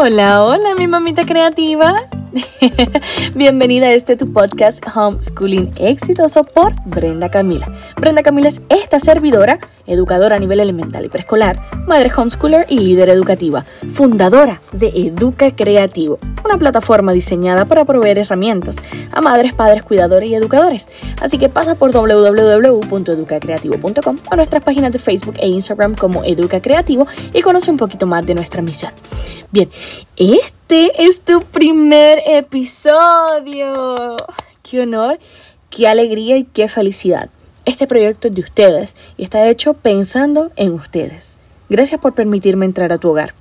Hola, hola, mi mamita creativa. Bienvenida a este tu podcast Homeschooling Exitoso por Brenda Camila. Brenda Camila es esta servidora, educadora a nivel elemental y preescolar, madre homeschooler y líder educativa, fundadora de Educa Creativo, una plataforma diseñada para proveer herramientas a madres, padres, cuidadores y educadores. Así que pasa por www.educacreativo.com o nuestras páginas de Facebook e Instagram como Educa Creativo y conoce un poquito más de nuestra misión. Bien, este es tu primer episodio. ¡Qué honor! ¡Qué alegría y qué felicidad! Este proyecto es de ustedes y está hecho pensando en ustedes. Gracias por permitirme entrar a tu hogar.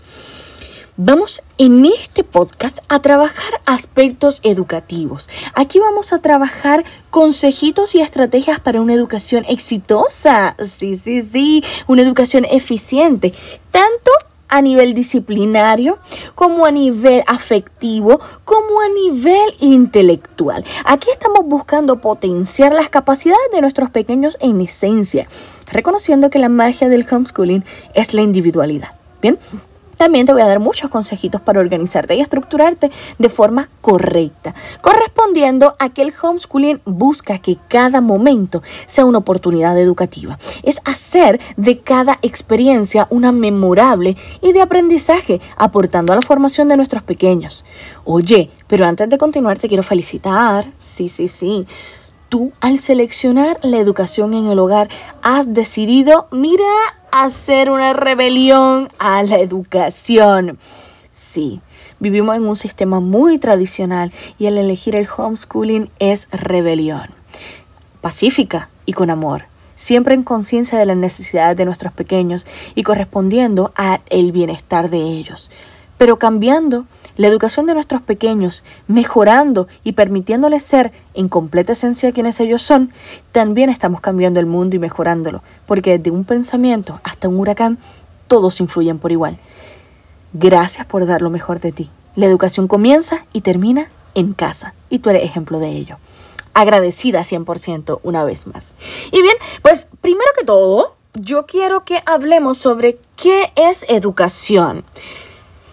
Vamos en este podcast a trabajar aspectos educativos. Aquí vamos a trabajar consejitos y estrategias para una educación exitosa. Sí, sí, sí, una educación eficiente. Tanto a nivel disciplinario, como a nivel afectivo, como a nivel intelectual. Aquí estamos buscando potenciar las capacidades de nuestros pequeños en esencia, reconociendo que la magia del homeschooling es la individualidad. Bien, también te voy a dar muchos consejitos para organizarte y estructurarte de forma correcta, correspondiendo a que el homeschooling busca que cada momento sea una oportunidad educativa. Es hacer de cada experiencia una memorable y de aprendizaje, aportando a la formación de nuestros pequeños. Oye, pero antes de continuar te quiero felicitar. Sí, sí, sí tú al seleccionar la educación en el hogar has decidido, mira, hacer una rebelión a la educación. Sí, vivimos en un sistema muy tradicional y el elegir el homeschooling es rebelión. Pacífica y con amor, siempre en conciencia de las necesidades de nuestros pequeños y correspondiendo al bienestar de ellos pero cambiando la educación de nuestros pequeños, mejorando y permitiéndoles ser en completa esencia quienes ellos son, también estamos cambiando el mundo y mejorándolo, porque desde un pensamiento hasta un huracán, todos influyen por igual. Gracias por dar lo mejor de ti. La educación comienza y termina en casa, y tú eres ejemplo de ello. Agradecida 100% una vez más. Y bien, pues primero que todo, yo quiero que hablemos sobre qué es educación.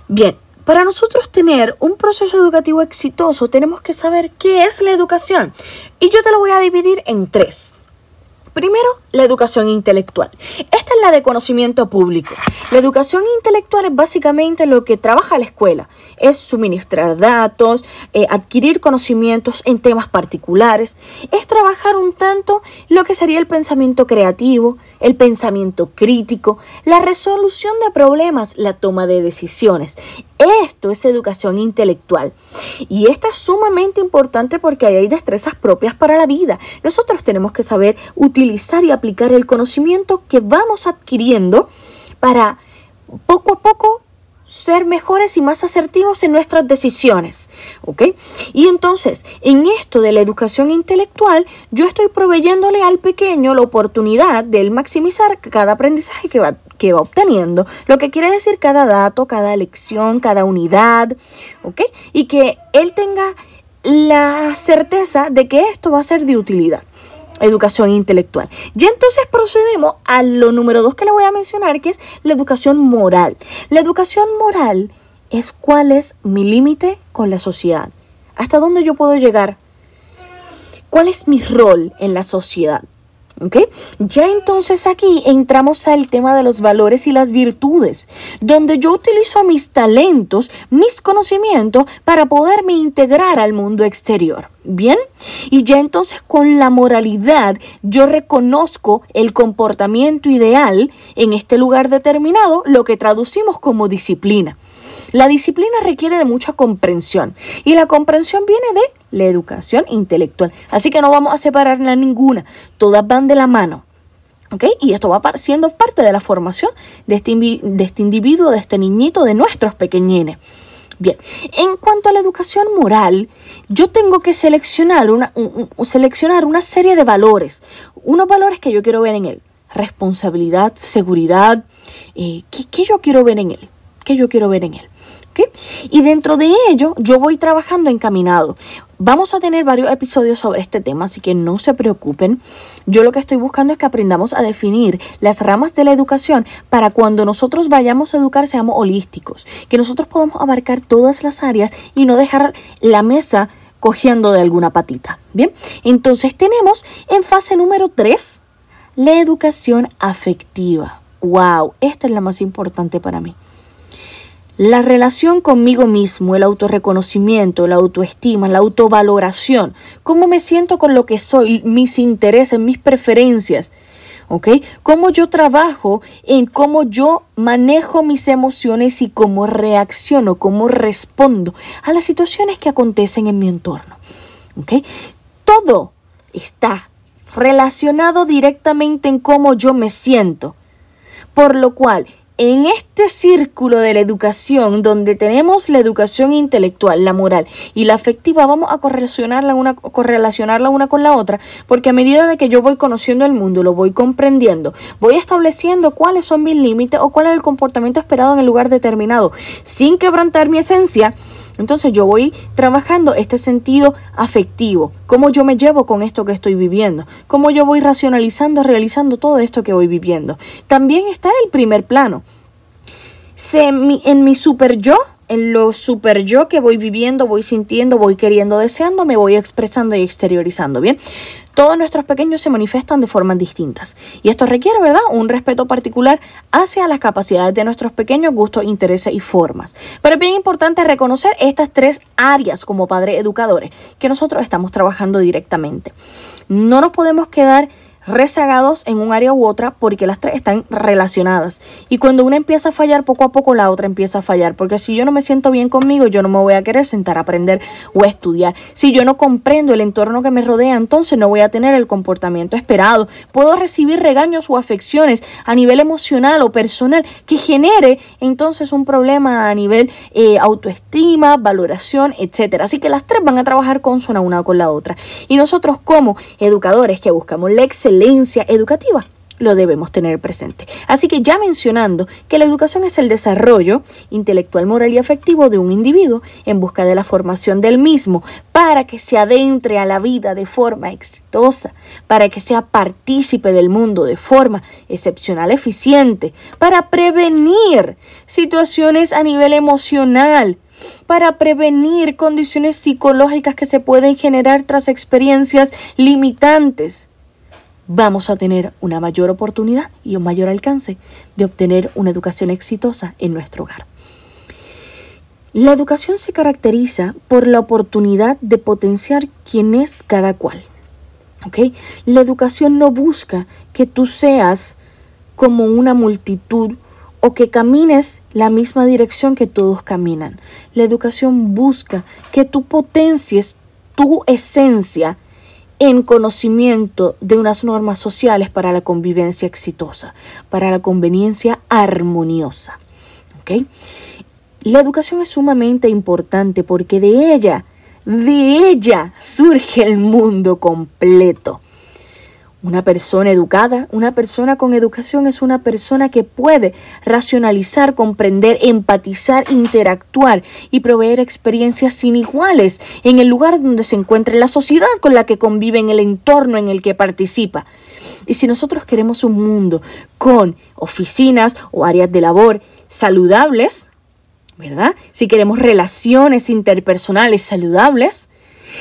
Bien, para nosotros tener un proceso educativo exitoso tenemos que saber qué es la educación. Y yo te lo voy a dividir en tres. Primero, la educación intelectual. Esta es la de conocimiento público. La educación intelectual es básicamente lo que trabaja la escuela. Es suministrar datos, eh, adquirir conocimientos en temas particulares. Es trabajar un tanto lo que sería el pensamiento creativo, el pensamiento crítico, la resolución de problemas, la toma de decisiones. Esto es educación intelectual. Y esta es sumamente importante porque hay destrezas propias para la vida. Nosotros tenemos que saber utilizar y aplicar el conocimiento que vamos adquiriendo para poco a poco ser mejores y más asertivos en nuestras decisiones. ¿Ok? Y entonces, en esto de la educación intelectual, yo estoy proveyéndole al pequeño la oportunidad de él maximizar cada aprendizaje que va, que va obteniendo, lo que quiere decir cada dato, cada lección, cada unidad, ¿ok? Y que él tenga la certeza de que esto va a ser de utilidad educación intelectual. Y entonces procedemos a lo número dos que le voy a mencionar, que es la educación moral. La educación moral es cuál es mi límite con la sociedad. ¿Hasta dónde yo puedo llegar? ¿Cuál es mi rol en la sociedad? Ya entonces aquí entramos al tema de los valores y las virtudes, donde yo utilizo mis talentos, mis conocimientos para poderme integrar al mundo exterior. Bien, y ya entonces con la moralidad yo reconozco el comportamiento ideal en este lugar determinado, lo que traducimos como disciplina. La disciplina requiere de mucha comprensión y la comprensión viene de la educación intelectual. Así que no vamos a separarla ninguna, todas van de la mano. ¿ok? Y esto va siendo parte de la formación de este, de este individuo, de este niñito, de nuestros pequeñines. Bien, en cuanto a la educación moral, yo tengo que seleccionar una, seleccionar una serie de valores, unos valores que yo quiero ver en él. Responsabilidad, seguridad, eh, ¿qué, ¿qué yo quiero ver en él? ¿Qué yo quiero ver en él? Y dentro de ello yo voy trabajando encaminado. Vamos a tener varios episodios sobre este tema, así que no se preocupen. Yo lo que estoy buscando es que aprendamos a definir las ramas de la educación para cuando nosotros vayamos a educar seamos holísticos, que nosotros podamos abarcar todas las áreas y no dejar la mesa cogiendo de alguna patita. Bien, entonces tenemos en fase número 3 la educación afectiva. ¡Wow! Esta es la más importante para mí. La relación conmigo mismo, el autorreconocimiento, la autoestima, la autovaloración, cómo me siento con lo que soy, mis intereses, mis preferencias, ¿ok? Cómo yo trabajo en cómo yo manejo mis emociones y cómo reacciono, cómo respondo a las situaciones que acontecen en mi entorno, ¿ok? Todo está relacionado directamente en cómo yo me siento. Por lo cual, en este círculo de la educación, donde tenemos la educación intelectual, la moral y la afectiva, vamos a correlacionarla una, correlacionarla una con la otra, porque a medida de que yo voy conociendo el mundo, lo voy comprendiendo, voy estableciendo cuáles son mis límites o cuál es el comportamiento esperado en el lugar determinado, sin quebrantar mi esencia entonces yo voy trabajando este sentido afectivo, cómo yo me llevo con esto que estoy viviendo, cómo yo voy racionalizando, realizando todo esto que voy viviendo. También está el primer plano. en mi super yo, en lo super yo que voy viviendo, voy sintiendo, voy queriendo, deseando, me voy expresando y exteriorizando, ¿bien? Todos nuestros pequeños se manifiestan de formas distintas y esto requiere, ¿verdad?, un respeto particular hacia las capacidades de nuestros pequeños gustos, intereses y formas. Pero es bien importante reconocer estas tres áreas como padres educadores que nosotros estamos trabajando directamente. No nos podemos quedar rezagados en un área u otra porque las tres están relacionadas. Y cuando una empieza a fallar, poco a poco la otra empieza a fallar. Porque si yo no me siento bien conmigo, yo no me voy a querer sentar a aprender o estudiar. Si yo no comprendo el entorno que me rodea, entonces no voy a tener el comportamiento esperado. Puedo recibir regaños o afecciones a nivel emocional o personal que genere entonces un problema a nivel eh, autoestima, valoración, etcétera. Así que las tres van a trabajar consona una con la otra. Y nosotros como educadores que buscamos la excelencia, educativa lo debemos tener presente. Así que ya mencionando que la educación es el desarrollo intelectual, moral y afectivo de un individuo en busca de la formación del mismo para que se adentre a la vida de forma exitosa, para que sea partícipe del mundo de forma excepcional, eficiente, para prevenir situaciones a nivel emocional, para prevenir condiciones psicológicas que se pueden generar tras experiencias limitantes vamos a tener una mayor oportunidad y un mayor alcance de obtener una educación exitosa en nuestro hogar. La educación se caracteriza por la oportunidad de potenciar quién es cada cual. La educación no busca que tú seas como una multitud o que camines la misma dirección que todos caminan. La educación busca que tú potencies tu esencia en conocimiento de unas normas sociales para la convivencia exitosa, para la conveniencia armoniosa. La educación es sumamente importante porque de ella, de ella surge el mundo completo. Una persona educada, una persona con educación es una persona que puede racionalizar, comprender, empatizar, interactuar y proveer experiencias sin iguales en el lugar donde se encuentra, la sociedad con la que convive, en el entorno en el que participa. Y si nosotros queremos un mundo con oficinas o áreas de labor saludables, ¿verdad? Si queremos relaciones interpersonales saludables,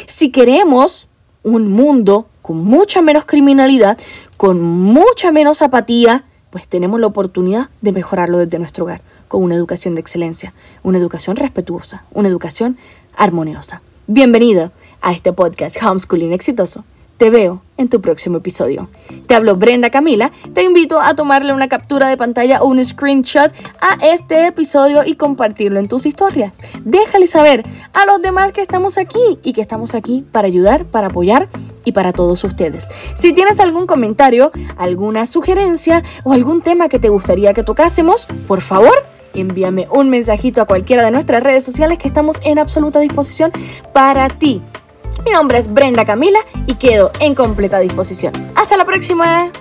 si queremos un mundo con mucha menos criminalidad, con mucha menos apatía, pues tenemos la oportunidad de mejorarlo desde nuestro hogar, con una educación de excelencia, una educación respetuosa, una educación armoniosa. Bienvenido a este podcast Homeschooling Exitoso te veo en tu próximo episodio. Te hablo Brenda Camila. Te invito a tomarle una captura de pantalla o un screenshot a este episodio y compartirlo en tus historias. Déjale saber a los demás que estamos aquí y que estamos aquí para ayudar, para apoyar y para todos ustedes. Si tienes algún comentario, alguna sugerencia o algún tema que te gustaría que tocásemos, por favor, envíame un mensajito a cualquiera de nuestras redes sociales que estamos en absoluta disposición para ti. Mi nombre es Brenda Camila y quedo en completa disposición. Hasta la próxima.